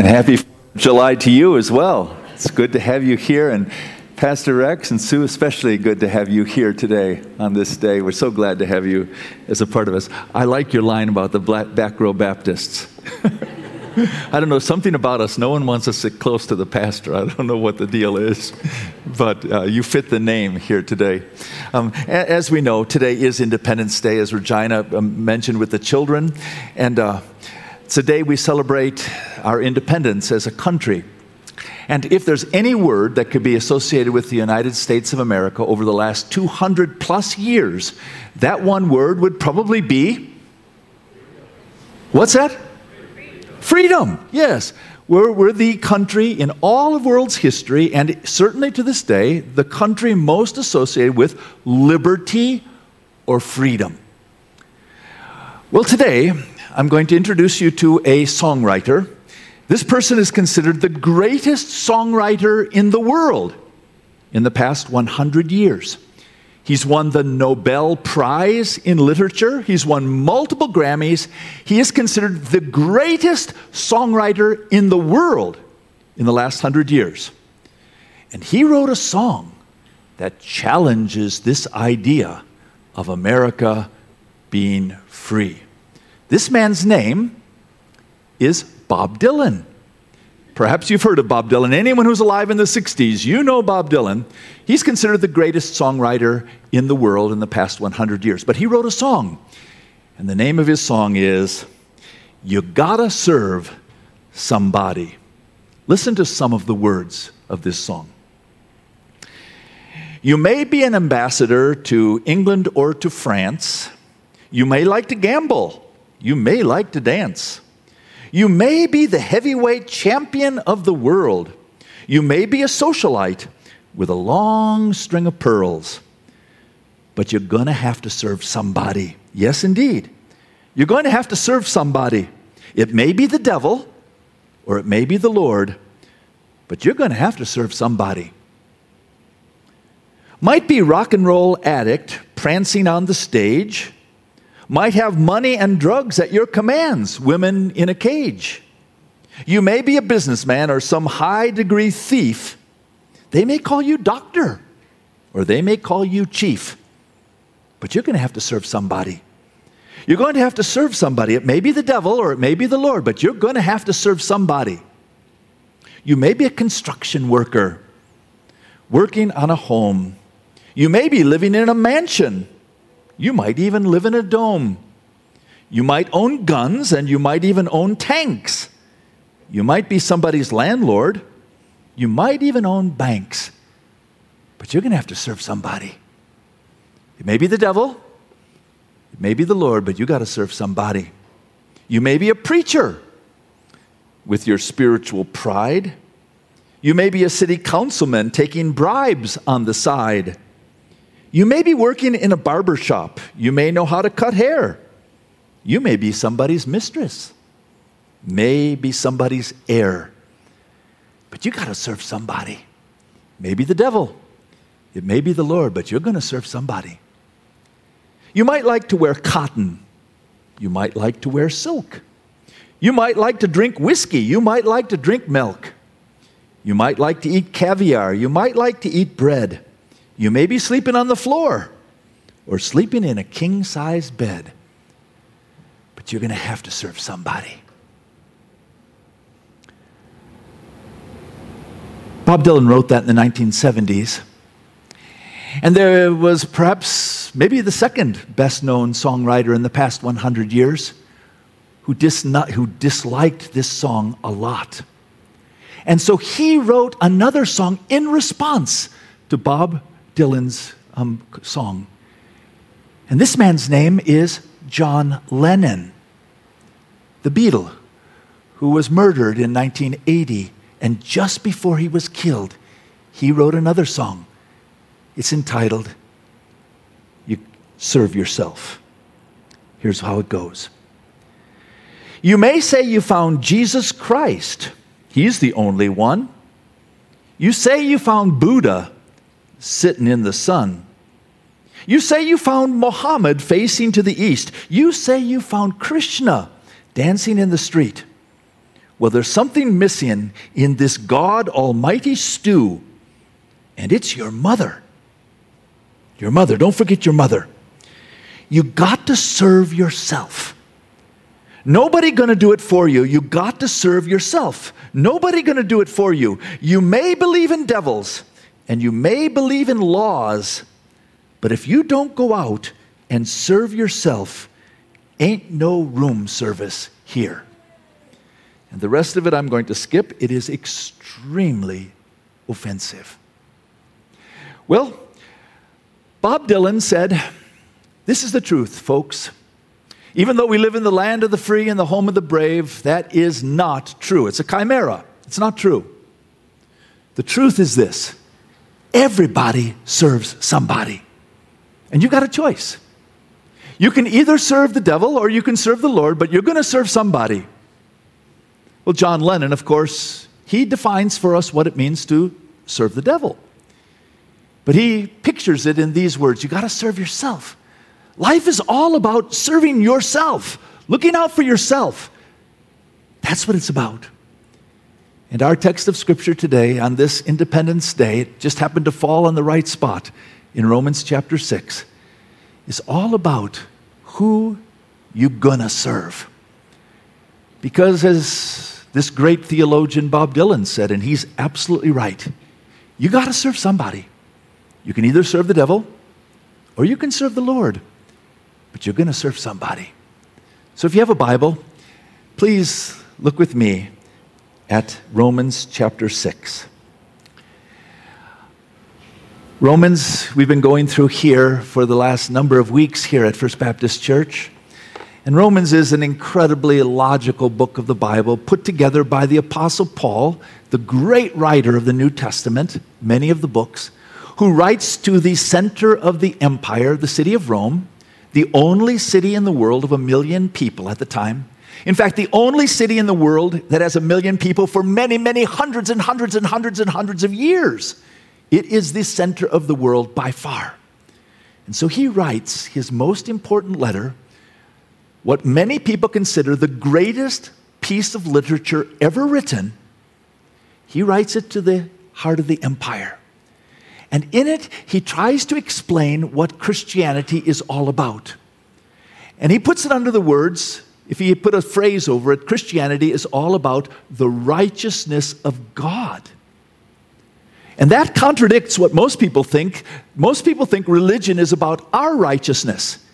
And happy July to you as well. It's good to have you here. And Pastor Rex and Sue, especially good to have you here today on this day. We're so glad to have you as a part of us. I like your line about the black, back row Baptists. I don't know, something about us. No one wants us to sit close to the pastor. I don't know what the deal is, but uh, you fit the name here today. Um, as we know, today is Independence Day, as Regina um, mentioned with the children. And uh, today we celebrate our independence as a country. And if there's any word that could be associated with the United States of America over the last 200 plus years, that one word would probably be what's that? Freedom, yes. We're, we're the country in all of world's history, and certainly to this day, the country most associated with liberty or freedom. Well, today, I'm going to introduce you to a songwriter. This person is considered the greatest songwriter in the world in the past 100 years. He's won the Nobel Prize in Literature. He's won multiple Grammys. He is considered the greatest songwriter in the world in the last hundred years. And he wrote a song that challenges this idea of America being free. This man's name is Bob Dylan. Perhaps you've heard of Bob Dylan. Anyone who's alive in the 60s, you know Bob Dylan. He's considered the greatest songwriter in the world in the past 100 years. But he wrote a song, and the name of his song is You Gotta Serve Somebody. Listen to some of the words of this song. You may be an ambassador to England or to France. You may like to gamble. You may like to dance. You may be the heavyweight champion of the world. You may be a socialite with a long string of pearls. But you're going to have to serve somebody. Yes, indeed. You're going to have to serve somebody. It may be the devil or it may be the Lord, but you're going to have to serve somebody. Might be rock and roll addict prancing on the stage might have money and drugs at your commands, women in a cage. You may be a businessman or some high degree thief. They may call you doctor or they may call you chief, but you're going to have to serve somebody. You're going to have to serve somebody. It may be the devil or it may be the Lord, but you're going to have to serve somebody. You may be a construction worker working on a home. You may be living in a mansion you might even live in a dome. You might own guns and you might even own tanks. You might be somebody's landlord. You might even own banks. But you're going to have to serve somebody. It may be the devil, it may be the Lord, but you got to serve somebody. You may be a preacher with your spiritual pride. You may be a city councilman taking bribes on the side. You may be working in a barber shop. You may know how to cut hair. You may be somebody's mistress, may be somebody's heir. But you got to serve somebody. Maybe the devil, it may be the Lord, but you're going to serve somebody. You might like to wear cotton. You might like to wear silk. You might like to drink whiskey. You might like to drink milk. You might like to eat caviar. You might like to eat bread. You may be sleeping on the floor or sleeping in a king sized bed, but you're going to have to serve somebody. Bob Dylan wrote that in the 1970s. And there was perhaps maybe the second best known songwriter in the past 100 years who, dis- who disliked this song a lot. And so he wrote another song in response to Bob Dylan's um, song. And this man's name is John Lennon, the Beatle, who was murdered in 1980. And just before he was killed, he wrote another song. It's entitled, You Serve Yourself. Here's how it goes. You may say you found Jesus Christ. He's the only one. You say you found Buddha sitting in the sun. You say you found Mohammed facing to the east. You say you found Krishna dancing in the street. Well, there's something missing in this God Almighty stew, and it's your mother. Your mother. Don't forget your mother. You got to serve yourself. Nobody going to do it for you. You got to serve yourself. Nobody going to do it for you. You may believe in devils and you may believe in laws, but if you don't go out and serve yourself, ain't no room service here. And the rest of it I'm going to skip. It is extremely offensive. Well, Bob Dylan said, This is the truth, folks. Even though we live in the land of the free and the home of the brave, that is not true. It's a chimera. It's not true. The truth is this everybody serves somebody. And you've got a choice. You can either serve the devil or you can serve the Lord, but you're going to serve somebody. Well, John Lennon, of course, he defines for us what it means to serve the devil. But he pictures it in these words you got to serve yourself. Life is all about serving yourself, looking out for yourself. That's what it's about. And our text of Scripture today, on this Independence Day, it just happened to fall on the right spot in Romans chapter 6, is all about who you gonna serve. Because as this great theologian Bob Dylan said, and he's absolutely right, you gotta serve somebody. You can either serve the devil or you can serve the Lord but you're to serve somebody. So if you have a Bible, please look with me at Romans chapter 6. Romans, we've been going through here for the last number of weeks here at First Baptist Church. And Romans is an incredibly logical book of the Bible put together by the Apostle Paul, the great writer of the New Testament, many of the books, who writes to the center of the empire, the city of Rome the only city in the world of a million people at the time. In fact, the only city in the world that has a million people for many, many hundreds and hundreds and hundreds and hundreds of years. It is the center of the world by far. And so he writes his most important letter, what many people consider the greatest piece of literature ever written. He writes it to the heart of the empire. And in it, he tries to explain what Christianity is all about. And he puts it under the words, if he put a phrase over it, Christianity is all about the righteousness of God. And that contradicts what most people think. Most people think religion is about our righteousness.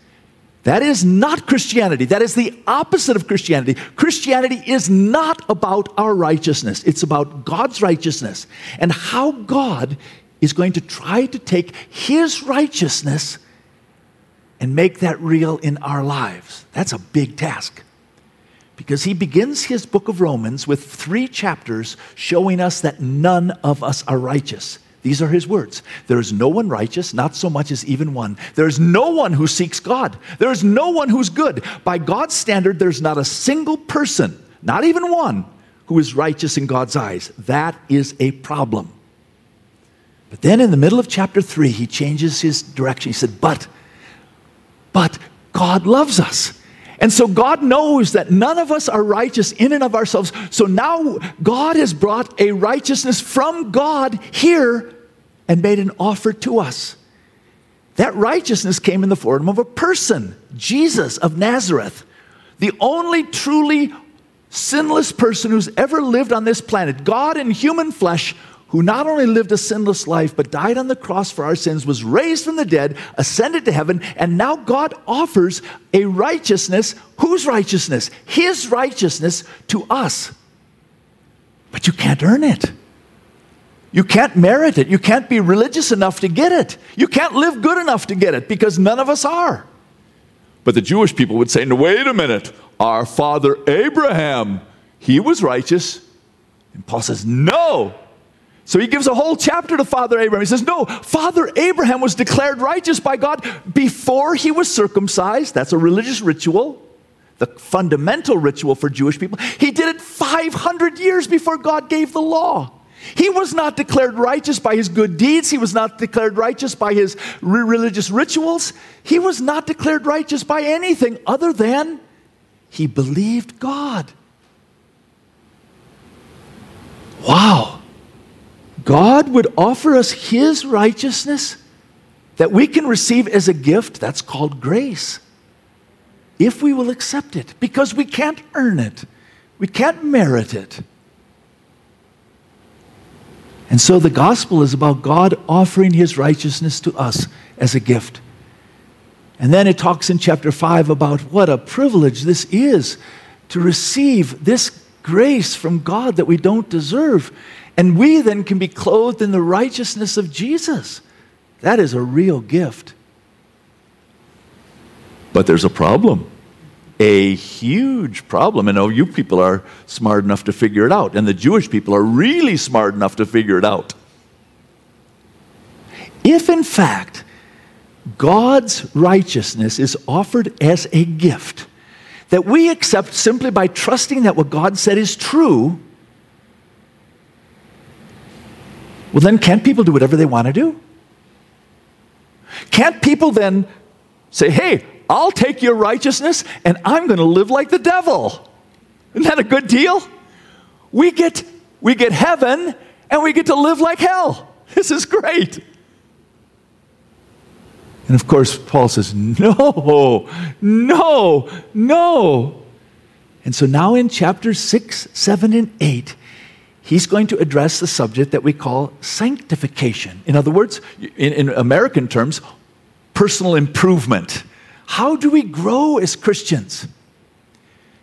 That is not Christianity. That is the opposite of Christianity. Christianity is not about our righteousness, it's about God's righteousness and how God is going to try to take his righteousness and make that real in our lives. That's a big task. Because he begins his book of Romans with three chapters showing us that none of us are righteous. These are his words. There is no one righteous, not so much as even one. There is no one who seeks God. There is no one who's good. By God's standard, there's not a single person, not even one, who is righteous in God's eyes. That is a problem. But then in the middle of chapter 3, he changes his direction. He said, But, but God loves us. And so God knows that none of us are righteous in and of ourselves. So now God has brought a righteousness from God here and made an offer to us. That righteousness came in the form of a person, Jesus of Nazareth, the only truly sinless person who's ever lived on this planet. God in human flesh who not only lived a sinless life, but died on the cross for our sins, was raised from the dead, ascended to heaven, and now God offers a righteousness. Whose righteousness? His righteousness to us. But you can't earn it. You can't merit it. You can't be religious enough to get it. You can't live good enough to get it because none of us are. But the Jewish people would say, no, wait a minute. Our father Abraham, he was righteous. And Paul says, no, so he gives a whole chapter to Father Abraham. He says, No, Father Abraham was declared righteous by God before he was circumcised. That's a religious ritual, the fundamental ritual for Jewish people. He did it 500 years before God gave the law. He was not declared righteous by his good deeds. He was not declared righteous by his religious rituals. He was not declared righteous by anything other than he believed God. God would offer us His righteousness that we can receive as a gift. That's called grace. If we will accept it, because we can't earn it, we can't merit it. And so the gospel is about God offering his righteousness to us as a gift. And then it talks in chapter 5 about what a privilege this is to receive this grace from God that we don't deserve. And we then can be clothed in the righteousness of Jesus. That is a real gift. But there's a problem. A huge problem. And oh, you people are smart enough to figure it out. And the Jewish people are really smart enough to figure it out. If, in fact, God's righteousness is offered as a gift that we accept simply by trusting that what God said is true, well, then can't people do whatever they want to do? Can't people then say, hey, I'll take your righteousness and I'm going to live like the devil? Isn't that a good deal? We get, we get heaven and we get to live like hell. This is great. And of course, Paul says, No, no, no. And so now in chapters 6, 7, and 8, he's going to address the subject that we call sanctification. In other words, in, in American terms, personal improvement. How do we grow as Christians?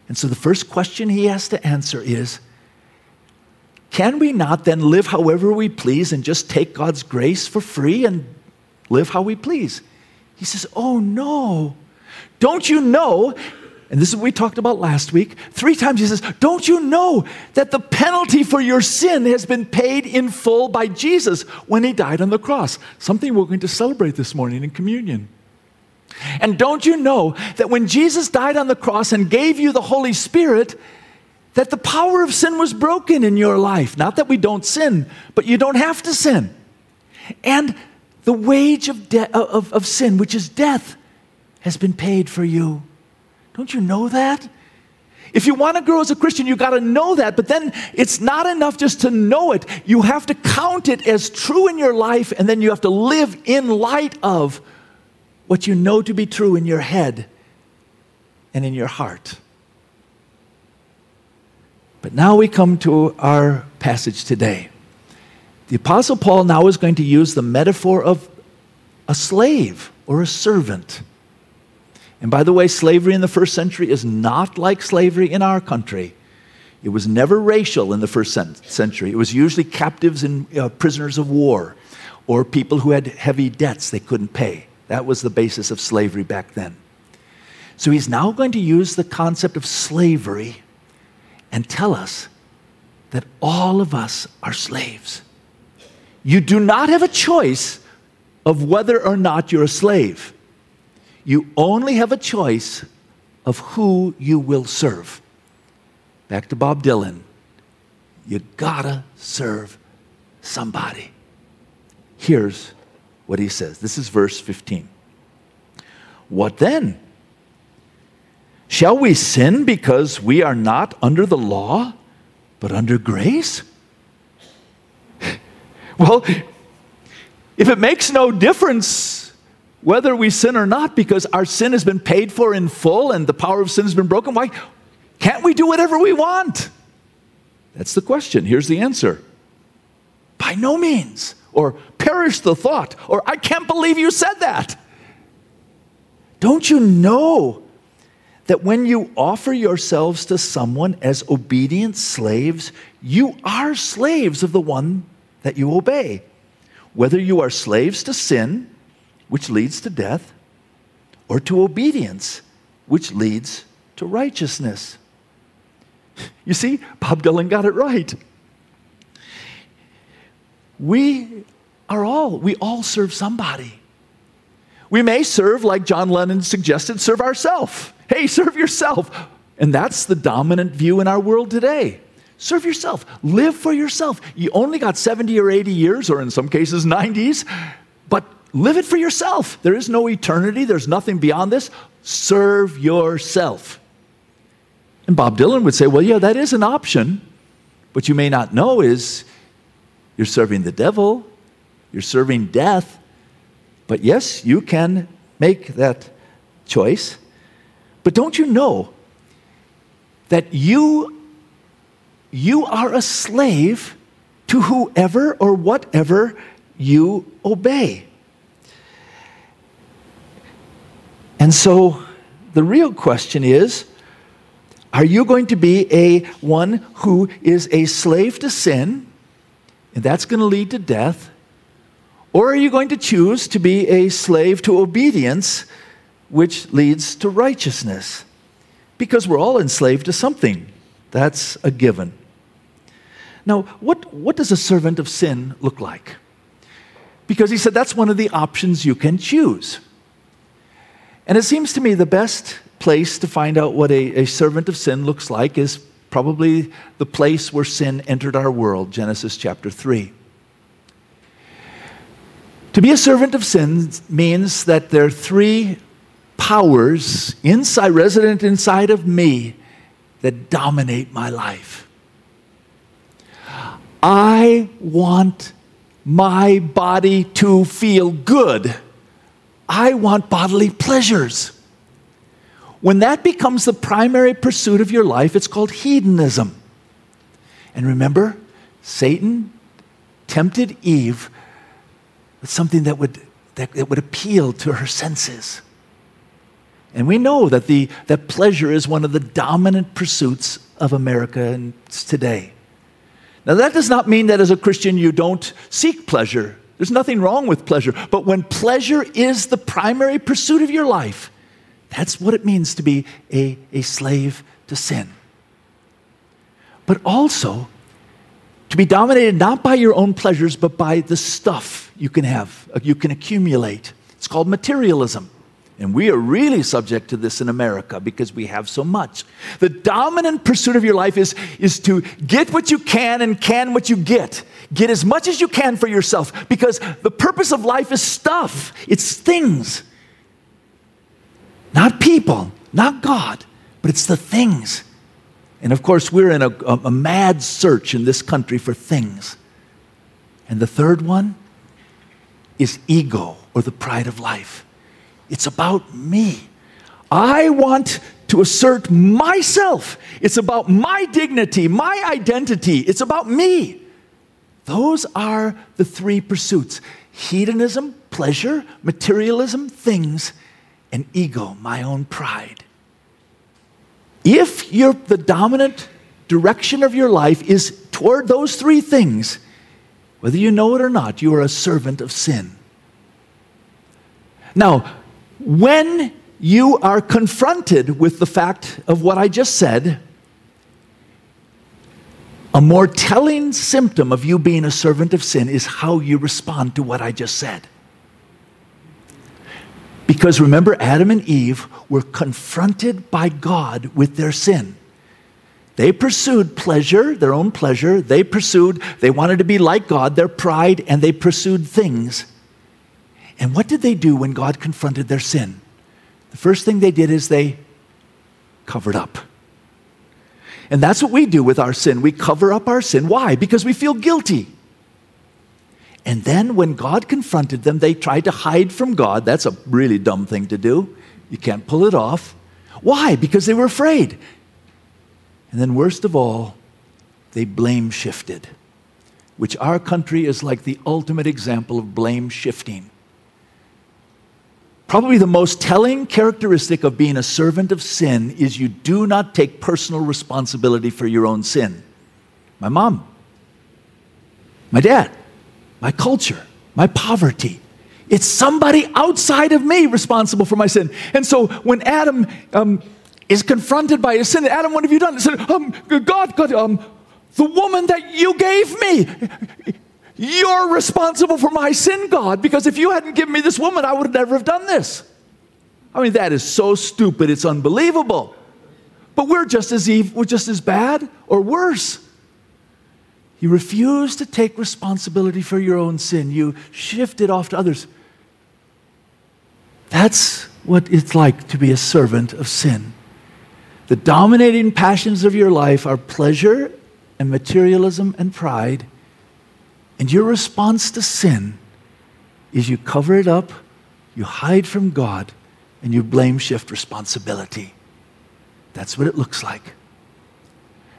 And so the first question he has to answer is can we not then live however we please and just take God's grace for free and live how we please? He says, Oh no. Don't you know? And this is what we talked about last week. Three times he says, Don't you know that the penalty for your sin has been paid in full by Jesus when he died on the cross? Something we're going to celebrate this morning in communion. And don't you know that when Jesus died on the cross and gave you the Holy Spirit, that the power of sin was broken in your life? Not that we don't sin, but you don't have to sin. And the wage of, de- of, of sin, which is death, has been paid for you. Don't you know that? If you want to grow as a Christian, you got to know that, but then it's not enough just to know it. You have to count it as true in your life, and then you have to live in light of what you know to be true in your head and in your heart. But now we come to our passage today. The Apostle Paul now is going to use the metaphor of a slave or a servant. And by the way, slavery in the first century is not like slavery in our country. It was never racial in the first century. It was usually captives and uh, prisoners of war or people who had heavy debts they couldn't pay. That was the basis of slavery back then. So he's now going to use the concept of slavery and tell us that all of us are slaves. You do not have a choice of whether or not you're a slave. You only have a choice of who you will serve. Back to Bob Dylan. You gotta serve somebody. Here's what he says. This is verse 15. What then? Shall we sin because we are not under the law, but under grace? Well, if it makes no difference whether we sin or not because our sin has been paid for in full and the power of sin has been broken, why can't we do whatever we want? That's the question. Here's the answer By no means. Or perish the thought. Or I can't believe you said that. Don't you know that when you offer yourselves to someone as obedient slaves, you are slaves of the one that you obey. Whether you are slaves to sin, which leads to death, or to obedience, which leads to righteousness. You see, Bob Dylan got it right. We are all, we all serve somebody. We may serve, like John Lennon suggested, serve ourselves. Hey, serve yourself. And that's the dominant view in our world today. Serve yourself. Live for yourself. You only got 70 or 80 years, or in some cases, 90s, but live it for yourself. There is no eternity, there's nothing beyond this. Serve yourself. And Bob Dylan would say, well, yeah, that is an option. What you may not know is You're serving the devil, you're serving death. But yes, you can make that choice. But don't you know that you you are a slave to whoever or whatever you obey. And so the real question is are you going to be a one who is a slave to sin and that's going to lead to death? Or are you going to choose to be a slave to obedience which leads to righteousness? Because we're all enslaved to something. That's a given now, what, what does a servant of sin look like? Because he said that's one of the options you can choose. And it seems to me the best place to find out what a, a servant of sin looks like is probably the place where sin entered our world, Genesis chapter 3. To be a servant of sin means that there are three powers inside, resident inside of me, that dominate my life. I want my body to feel good. I want bodily pleasures. When that becomes the primary pursuit of your life, it's called hedonism. And remember, Satan tempted Eve with something that would, that, that would appeal to her senses. And we know that, the, that pleasure is one of the dominant pursuits of America today. Now, that does not mean that as a Christian you don't seek pleasure. There's nothing wrong with pleasure. But when pleasure is the primary pursuit of your life, that's what it means to be a, a slave to sin. But also, to be dominated not by your own pleasures, but by the stuff you can have, uh, you can accumulate. It's called materialism. And we are really subject to this in America because we have so much. The dominant pursuit of your life is, is to get what you can and can what you get. Get as much as you can for yourself because the purpose of life is stuff, it's things. Not people, not God, but it's the things. And of course, we're in a, a, a mad search in this country for things. And the third one is ego or the pride of life. It's about me. I want to assert myself. It's about my dignity, my identity. It's about me. Those are the three pursuits hedonism, pleasure, materialism, things, and ego, my own pride. If you're, the dominant direction of your life is toward those three things, whether you know it or not, you are a servant of sin. Now, when you are confronted with the fact of what I just said, a more telling symptom of you being a servant of sin is how you respond to what I just said. Because remember, Adam and Eve were confronted by God with their sin. They pursued pleasure, their own pleasure. They pursued, they wanted to be like God, their pride, and they pursued things. And what did they do when God confronted their sin? The first thing they did is they covered up. And that's what we do with our sin. We cover up our sin. Why? Because we feel guilty. And then when God confronted them, they tried to hide from God. That's a really dumb thing to do. You can't pull it off. Why? Because they were afraid. And then, worst of all, they blame shifted, which our country is like the ultimate example of blame shifting. Probably the most telling characteristic of being a servant of sin is you do not take personal responsibility for your own sin. My mom, my dad, my culture, my poverty. It's somebody outside of me responsible for my sin. And so when Adam um, is confronted by his sin, Adam, what have you done? He said, um, God, God, um, the woman that you gave me, you're responsible for my sin, God, because if you hadn't given me this woman, I would never have done this. I mean, that is so stupid, it's unbelievable. But we're just as evil, we're just as bad or worse. You refuse to take responsibility for your own sin. You shift it off to others. That's what it's like to be a servant of sin. The dominating passions of your life are pleasure and materialism and pride And your response to sin is you cover it up, you hide from God, and you blame shift responsibility. That's what it looks like.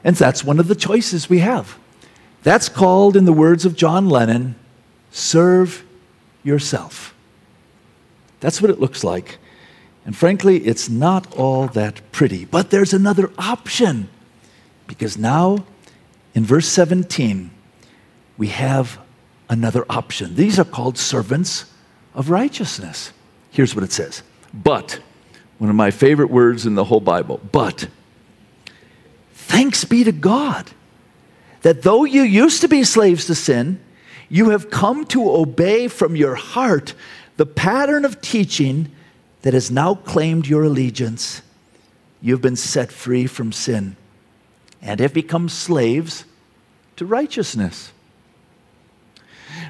And that's one of the choices we have. That's called, in the words of John Lennon, serve yourself. That's what it looks like. And frankly, it's not all that pretty. But there's another option. Because now, in verse 17, we have another option. These are called servants of righteousness. Here's what it says But, one of my favorite words in the whole Bible, but, thanks be to God that though you used to be slaves to sin, you have come to obey from your heart the pattern of teaching that has now claimed your allegiance. You've been set free from sin and have become slaves to righteousness.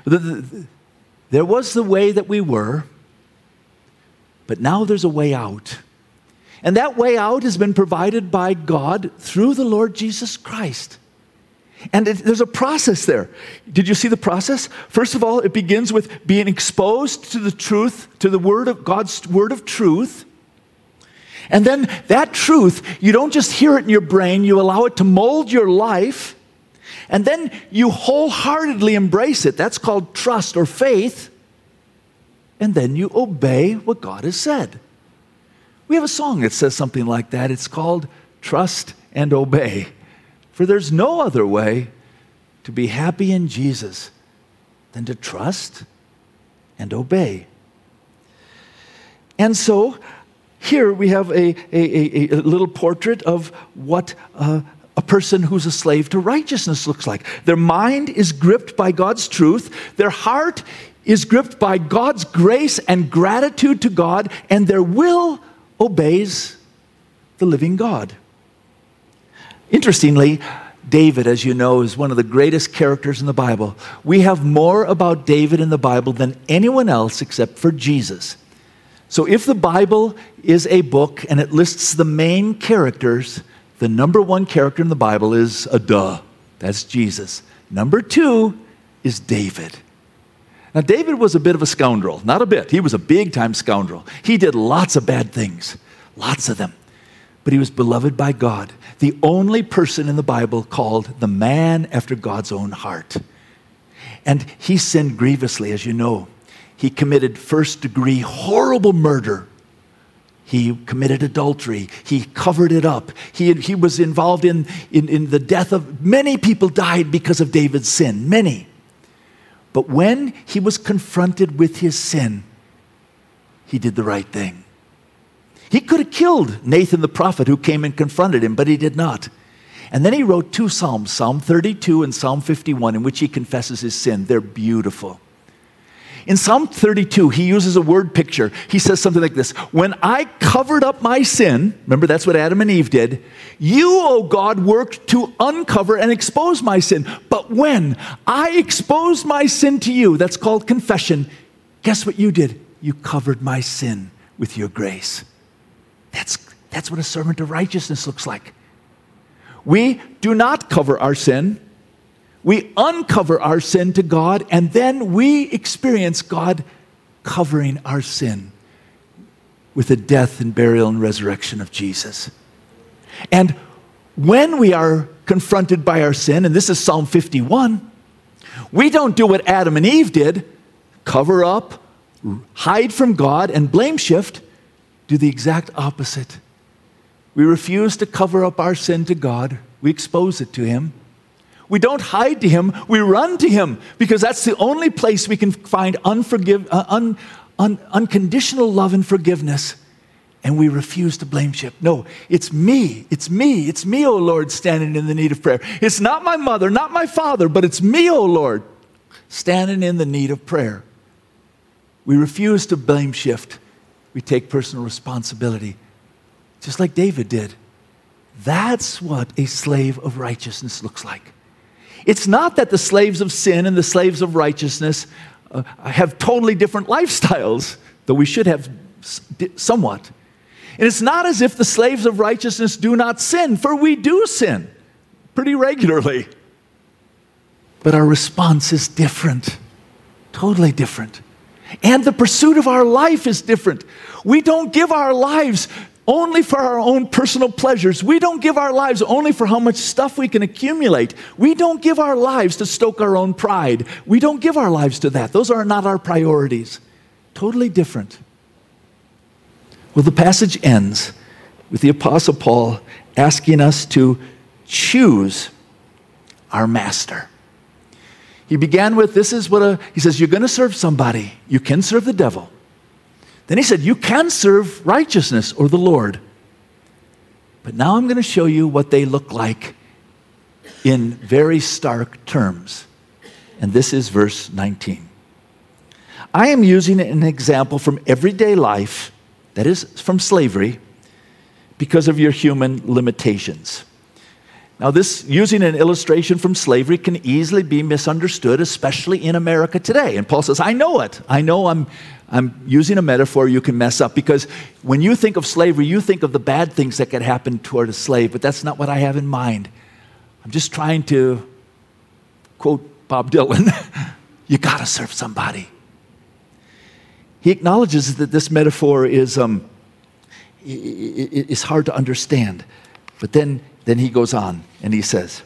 There was the way that we were, but now there's a way out. And that way out has been provided by God through the Lord Jesus Christ. And it, there's a process there. Did you see the process? First of all, it begins with being exposed to the truth, to the word of God's word of truth. And then that truth, you don't just hear it in your brain, you allow it to mold your life. And then you wholeheartedly embrace it. That's called trust or faith. And then you obey what God has said. We have a song that says something like that. It's called Trust and Obey. For there's no other way to be happy in Jesus than to trust and obey. And so, here we have a, a, a, a little portrait of what uh, a person who's a slave to righteousness looks like. Their mind is gripped by God's truth, their heart is gripped by God's grace and gratitude to God, and their will obeys the living God. Interestingly, David, as you know, is one of the greatest characters in the Bible. We have more about David in the Bible than anyone else except for Jesus. So if the Bible is a book and it lists the main characters, the number one character in the Bible is a duh. That's Jesus. Number two is David. Now, David was a bit of a scoundrel. Not a bit. He was a big time scoundrel. He did lots of bad things, lots of them. But he was beloved by God the only person in the Bible called the man after God's own heart. And he sinned grievously, as you know. He committed first degree horrible murder. He committed adultery. He covered it up. He, he was involved in, in, in the death of many people, died because of David's sin, many. But when he was confronted with his sin, he did the right thing. He could have killed Nathan the prophet who came and confronted him, but he did not. And then he wrote two Psalms, Psalm 32 and Psalm 51, in which he confesses his sin. They're beautiful. In Psalm 32, he uses a word picture. He says something like this When I covered up my sin, remember that's what Adam and Eve did, you, O God, worked to uncover and expose my sin. But when I exposed my sin to you, that's called confession, guess what you did? You covered my sin with your grace. That's, that's what a servant of righteousness looks like. We do not cover our sin. We uncover our sin to God, and then we experience God covering our sin with the death and burial and resurrection of Jesus. And when we are confronted by our sin, and this is Psalm 51, we don't do what Adam and Eve did cover up, hide from God, and blame shift do the exact opposite. We refuse to cover up our sin to God, we expose it to Him. We don't hide to Him, we run to Him because that's the only place we can find uh, un, un, unconditional love and forgiveness. And we refuse to blame shift. No, it's me. It's me. It's me, O Lord, standing in the need of prayer. It's not my mother, not my father, but it's me, O Lord, standing in the need of prayer. We refuse to blame shift we take personal responsibility, just like David did. That's what a slave of righteousness looks like. It's not that the slaves of sin and the slaves of righteousness uh, have totally different lifestyles, though we should have somewhat. And it's not as if the slaves of righteousness do not sin, for we do sin pretty regularly. but our response is different. Totally different. And the pursuit of our life is different. We don't give our lives only for our own personal pleasures. We don't give our lives only for how much stuff we can accumulate. We don't give our lives to stoke our own pride. We don't give our lives to that. Those are not our priorities. Totally different. Well, the passage ends with the Apostle Paul asking us to choose our master. He began with this is what a, he says, you're going to serve somebody. You can serve the devil. Then he said, you can serve righteousness or the Lord. But now I'm going to show you what they look like in very stark terms. And this is verse 19. I am using an example from everyday life, that is, from slavery, because of your human limitations. Now, this using an illustration from slavery can easily be misunderstood, especially in America today. And Paul says, I know it. I know I'm, I'm using a metaphor you can mess up because when you think of slavery, you think of the bad things that could happen toward a slave, but that's not what I have in mind. I'm just trying to quote Bob Dylan you got to serve somebody. He acknowledges that this metaphor is, um, is hard to understand, but then then he goes on and he says,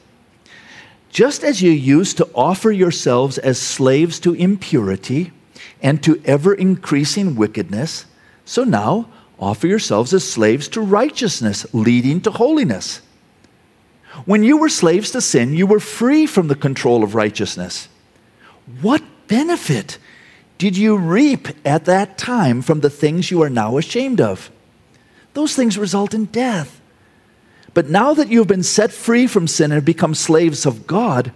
Just as you used to offer yourselves as slaves to impurity and to ever increasing wickedness, so now offer yourselves as slaves to righteousness, leading to holiness. When you were slaves to sin, you were free from the control of righteousness. What benefit did you reap at that time from the things you are now ashamed of? Those things result in death. But now that you have been set free from sin and become slaves of God,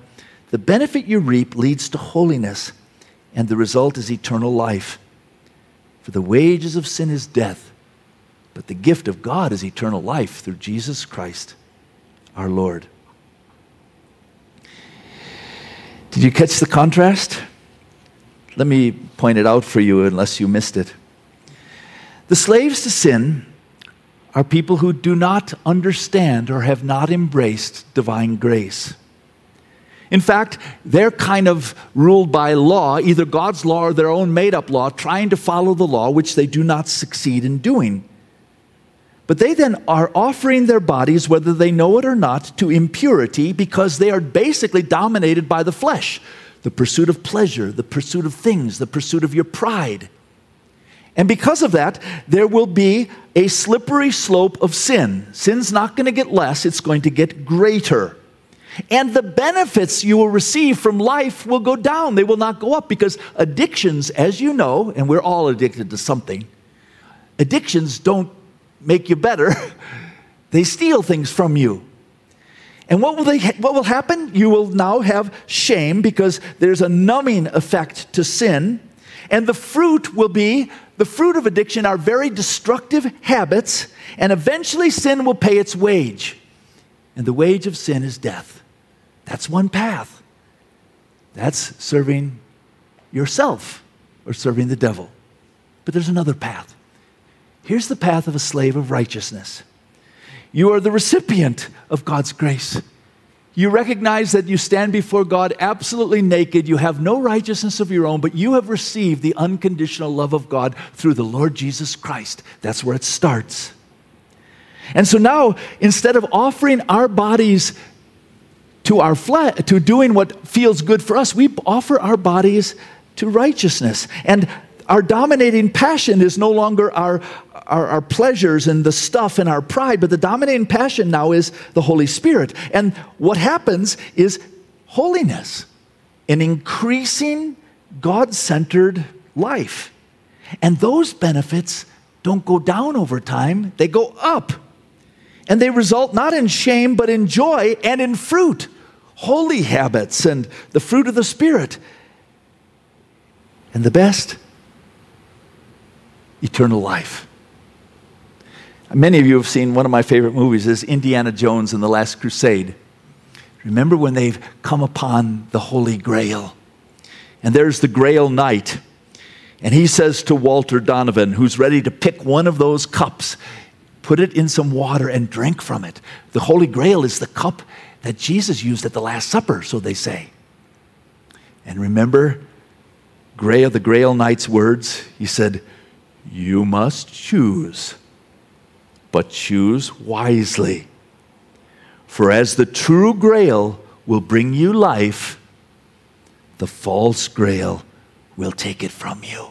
the benefit you reap leads to holiness, and the result is eternal life. For the wages of sin is death, but the gift of God is eternal life through Jesus Christ our Lord. Did you catch the contrast? Let me point it out for you unless you missed it. The slaves to sin are people who do not understand or have not embraced divine grace. In fact, they're kind of ruled by law, either God's law or their own made up law, trying to follow the law, which they do not succeed in doing. But they then are offering their bodies, whether they know it or not, to impurity because they are basically dominated by the flesh the pursuit of pleasure, the pursuit of things, the pursuit of your pride. And because of that, there will be a slippery slope of sin. Sin's not going to get less, it's going to get greater. And the benefits you will receive from life will go down, they will not go up because addictions, as you know, and we're all addicted to something, addictions don't make you better, they steal things from you. And what will, they, what will happen? You will now have shame because there's a numbing effect to sin. And the fruit will be the fruit of addiction are very destructive habits, and eventually sin will pay its wage. And the wage of sin is death. That's one path. That's serving yourself or serving the devil. But there's another path. Here's the path of a slave of righteousness. You are the recipient of God's grace. You recognize that you stand before God absolutely naked. You have no righteousness of your own, but you have received the unconditional love of God through the Lord Jesus Christ. That's where it starts. And so now, instead of offering our bodies to our flesh, to doing what feels good for us, we offer our bodies to righteousness. And our dominating passion is no longer our, our, our, pleasures and the stuff and our pride, but the dominating passion now is the Holy Spirit. And what happens is holiness, an increasing God centered life. And those benefits don't go down over time, they go up. And they result not in shame, but in joy and in fruit, holy habits and the fruit of the Spirit. And the best, eternal life. Many of you have seen one of my favorite movies is Indiana Jones and the Last Crusade. Remember when they've come upon the Holy Grail? And there's the Grail Knight. And he says to Walter Donovan, who's ready to pick one of those cups, put it in some water and drink from it. The Holy Grail is the cup that Jesus used at the Last Supper, so they say. And remember Gray of the Grail Knight's words? He said, You must choose, but choose wisely. For as the true grail will bring you life, the false grail will take it from you.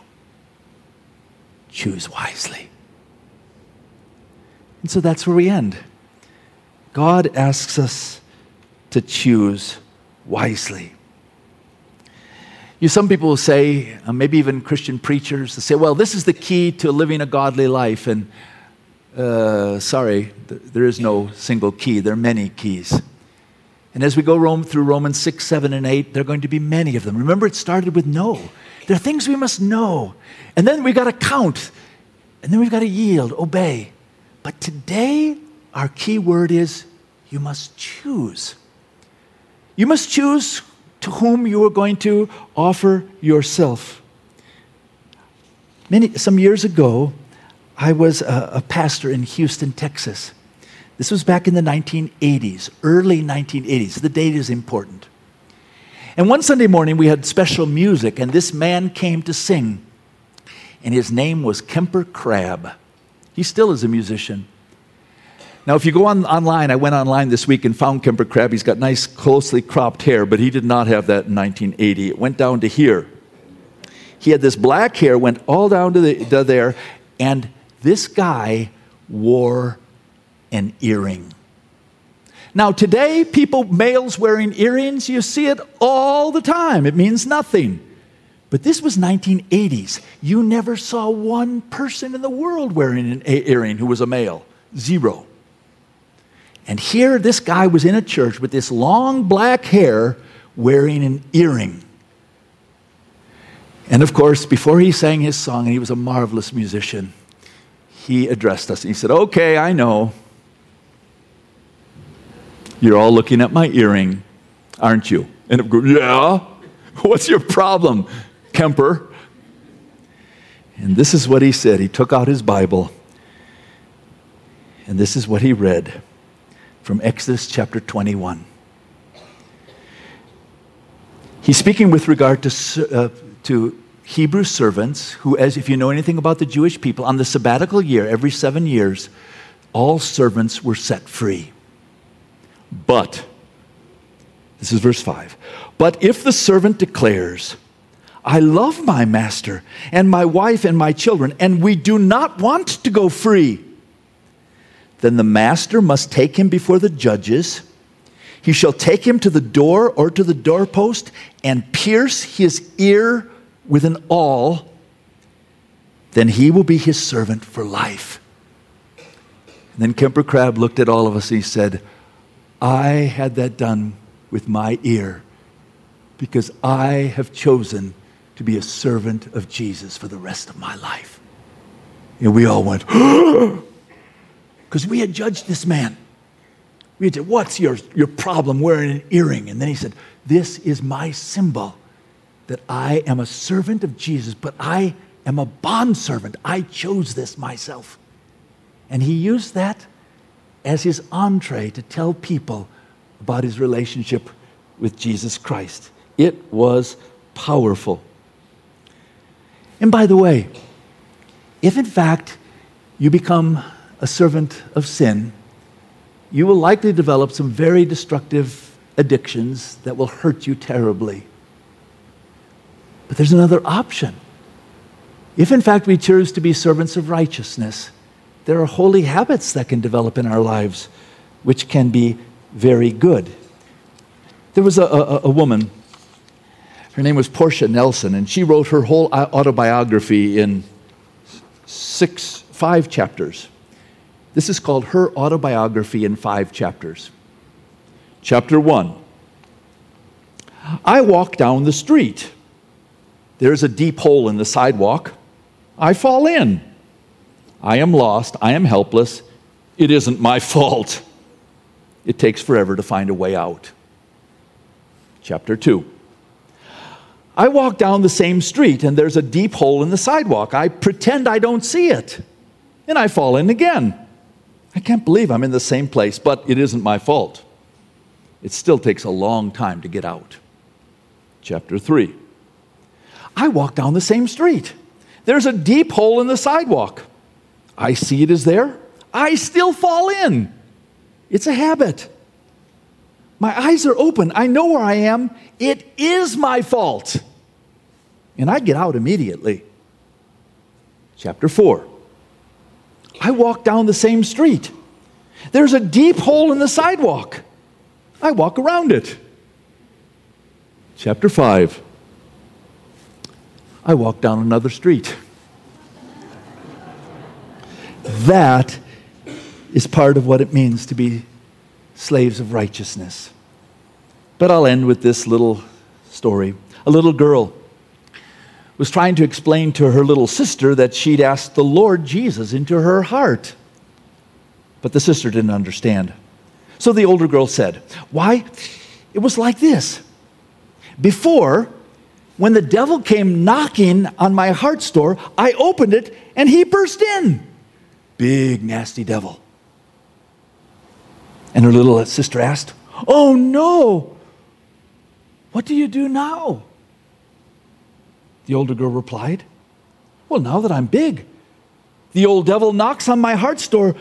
Choose wisely. And so that's where we end. God asks us to choose wisely. You, some people will say, uh, maybe even Christian preachers, say, well, this is the key to living a godly life. And uh, sorry, th- there is no single key, there are many keys. And as we go Rome, through Romans 6, 7, and 8, there are going to be many of them. Remember, it started with know. There are things we must know. And then we've got to count. And then we've got to yield, obey. But today, our key word is you must choose. You must choose to whom you are going to offer yourself. Many, some years ago, I was a, a pastor in Houston, Texas. This was back in the 1980s, early 1980s. The date is important. And one Sunday morning, we had special music, and this man came to sing. And his name was Kemper Crabb. He still is a musician. Now, if you go on, online, I went online this week and found Kemper Crabb. He's got nice, closely cropped hair, but he did not have that in 1980. It went down to here. He had this black hair, went all down to, the, to there, and this guy wore an earring. Now, today, people, males wearing earrings, you see it all the time. It means nothing. But this was 1980s. You never saw one person in the world wearing an earring who was a male. Zero. And here, this guy was in a church with this long black hair wearing an earring. And of course, before he sang his song, and he was a marvelous musician, he addressed us and he said, Okay, I know. You're all looking at my earring, aren't you? And of course, yeah. What's your problem, Kemper? And this is what he said. He took out his Bible, and this is what he read from Exodus chapter 21. He's speaking with regard to, uh, to Hebrew servants who, as if you know anything about the Jewish people, on the sabbatical year, every seven years, all servants were set free. But, this is verse 5, but if the servant declares, I love my master and my wife and my children, and we do not want to go free, then the master must take him before the judges. He shall take him to the door or to the doorpost and pierce his ear with an awl. Then he will be his servant for life. And then Kemper Crabb looked at all of us and he said, I had that done with my ear because I have chosen to be a servant of Jesus for the rest of my life. And we all went, because we had judged this man. We had said, What's your, your problem wearing an earring? And then he said, This is my symbol that I am a servant of Jesus, but I am a bondservant. I chose this myself. And he used that as his entree to tell people about his relationship with Jesus Christ. It was powerful. And by the way, if in fact you become a servant of sin, you will likely develop some very destructive addictions that will hurt you terribly. But there's another option. If in fact we choose to be servants of righteousness, there are holy habits that can develop in our lives which can be very good. There was a, a, a woman, her name was Portia Nelson, and she wrote her whole uh, autobiography in six, five chapters. This is called her autobiography in five chapters. Chapter one I walk down the street. There's a deep hole in the sidewalk. I fall in. I am lost. I am helpless. It isn't my fault. It takes forever to find a way out. Chapter 2. I walk down the same street and there's a deep hole in the sidewalk. I pretend I don't see it and I fall in again. I can't believe I'm in the same place, but it isn't my fault. It still takes a long time to get out. Chapter 3. I walk down the same street. There's a deep hole in the sidewalk. I see it is there. I still fall in. It's a habit. My eyes are open. I know where I am. It is my fault. And I get out immediately. Chapter 4. I walk down the same street. There's a deep hole in the sidewalk. I walk around it. Chapter 5. I walk down another street. That is part of what it means to be slaves of righteousness. But I'll end with this little story. A little girl was trying to explain to her little sister that she'd asked the Lord Jesus into her heart. But the sister didn't understand. So the older girl said, Why? It was like this. Before, when the devil came knocking on my heart's door, I opened it and he burst in. Big, nasty devil. And her little sister asked, Oh no, what do you do now? The older girl replied, Well, now that I'm big, the old devil knocks on my heart's door,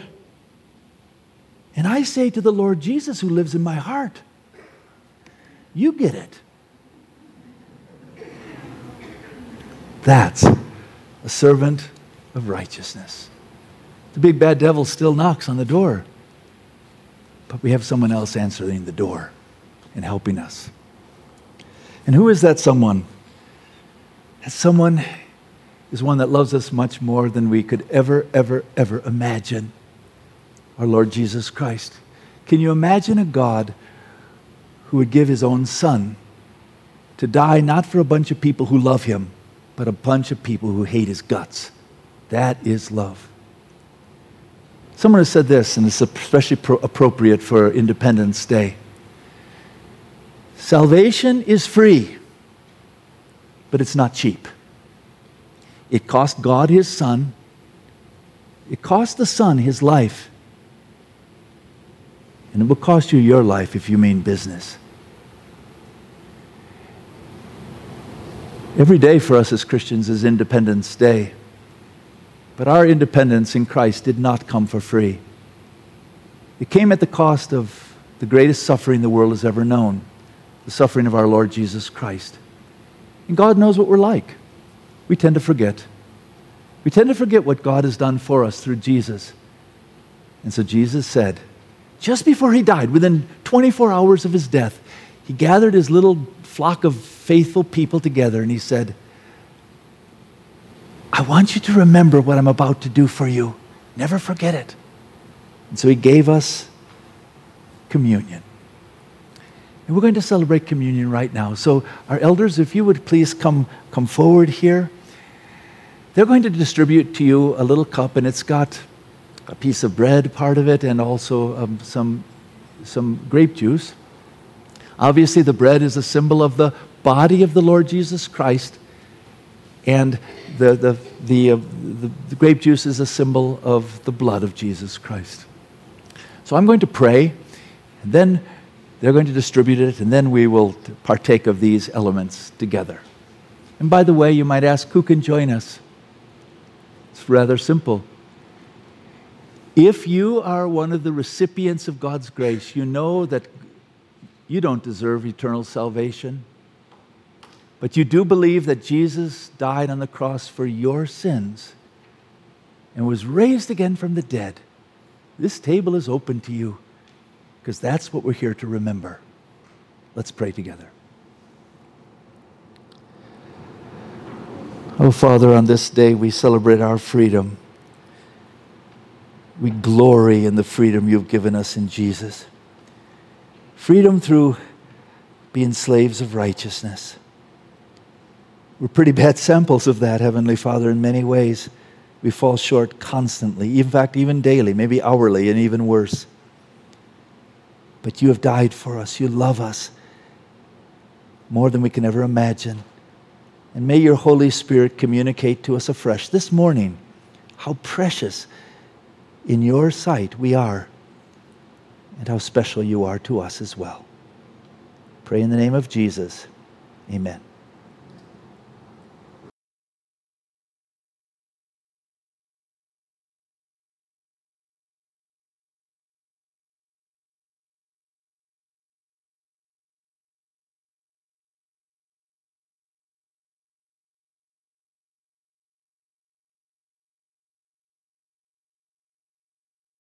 and I say to the Lord Jesus who lives in my heart, You get it. That's a servant of righteousness. The big bad devil still knocks on the door, but we have someone else answering the door and helping us. And who is that someone? That someone is one that loves us much more than we could ever, ever, ever imagine. Our Lord Jesus Christ. Can you imagine a God who would give his own son to die not for a bunch of people who love him, but a bunch of people who hate his guts? That is love. Someone has said this, and it's especially pro- appropriate for Independence Day Salvation is free, but it's not cheap. It cost God his son, it cost the son his life, and it will cost you your life if you mean business. Every day for us as Christians is Independence Day. But our independence in Christ did not come for free. It came at the cost of the greatest suffering the world has ever known the suffering of our Lord Jesus Christ. And God knows what we're like. We tend to forget. We tend to forget what God has done for us through Jesus. And so Jesus said, just before he died, within 24 hours of his death, he gathered his little flock of faithful people together and he said, I want you to remember what I'm about to do for you. Never forget it. And so he gave us communion. And we're going to celebrate communion right now. So, our elders, if you would please come, come forward here. They're going to distribute to you a little cup, and it's got a piece of bread, part of it, and also um, some, some grape juice. Obviously, the bread is a symbol of the body of the Lord Jesus Christ, and the, the, the, uh, the, the grape juice is a symbol of the blood of Jesus Christ. So I'm going to pray, and then they're going to distribute it, and then we will partake of these elements together. And by the way, you might ask, who can join us? It's rather simple. If you are one of the recipients of God's grace, you know that you don't deserve eternal salvation, but you do believe that Jesus died on the cross for your sins and was raised again from the dead. This table is open to you because that's what we're here to remember. Let's pray together. Oh, Father, on this day we celebrate our freedom. We glory in the freedom you've given us in Jesus. Freedom through being slaves of righteousness. We're pretty bad samples of that, Heavenly Father, in many ways. We fall short constantly, in fact, even daily, maybe hourly, and even worse. But you have died for us. You love us more than we can ever imagine. And may your Holy Spirit communicate to us afresh this morning how precious in your sight we are and how special you are to us as well. Pray in the name of Jesus. Amen.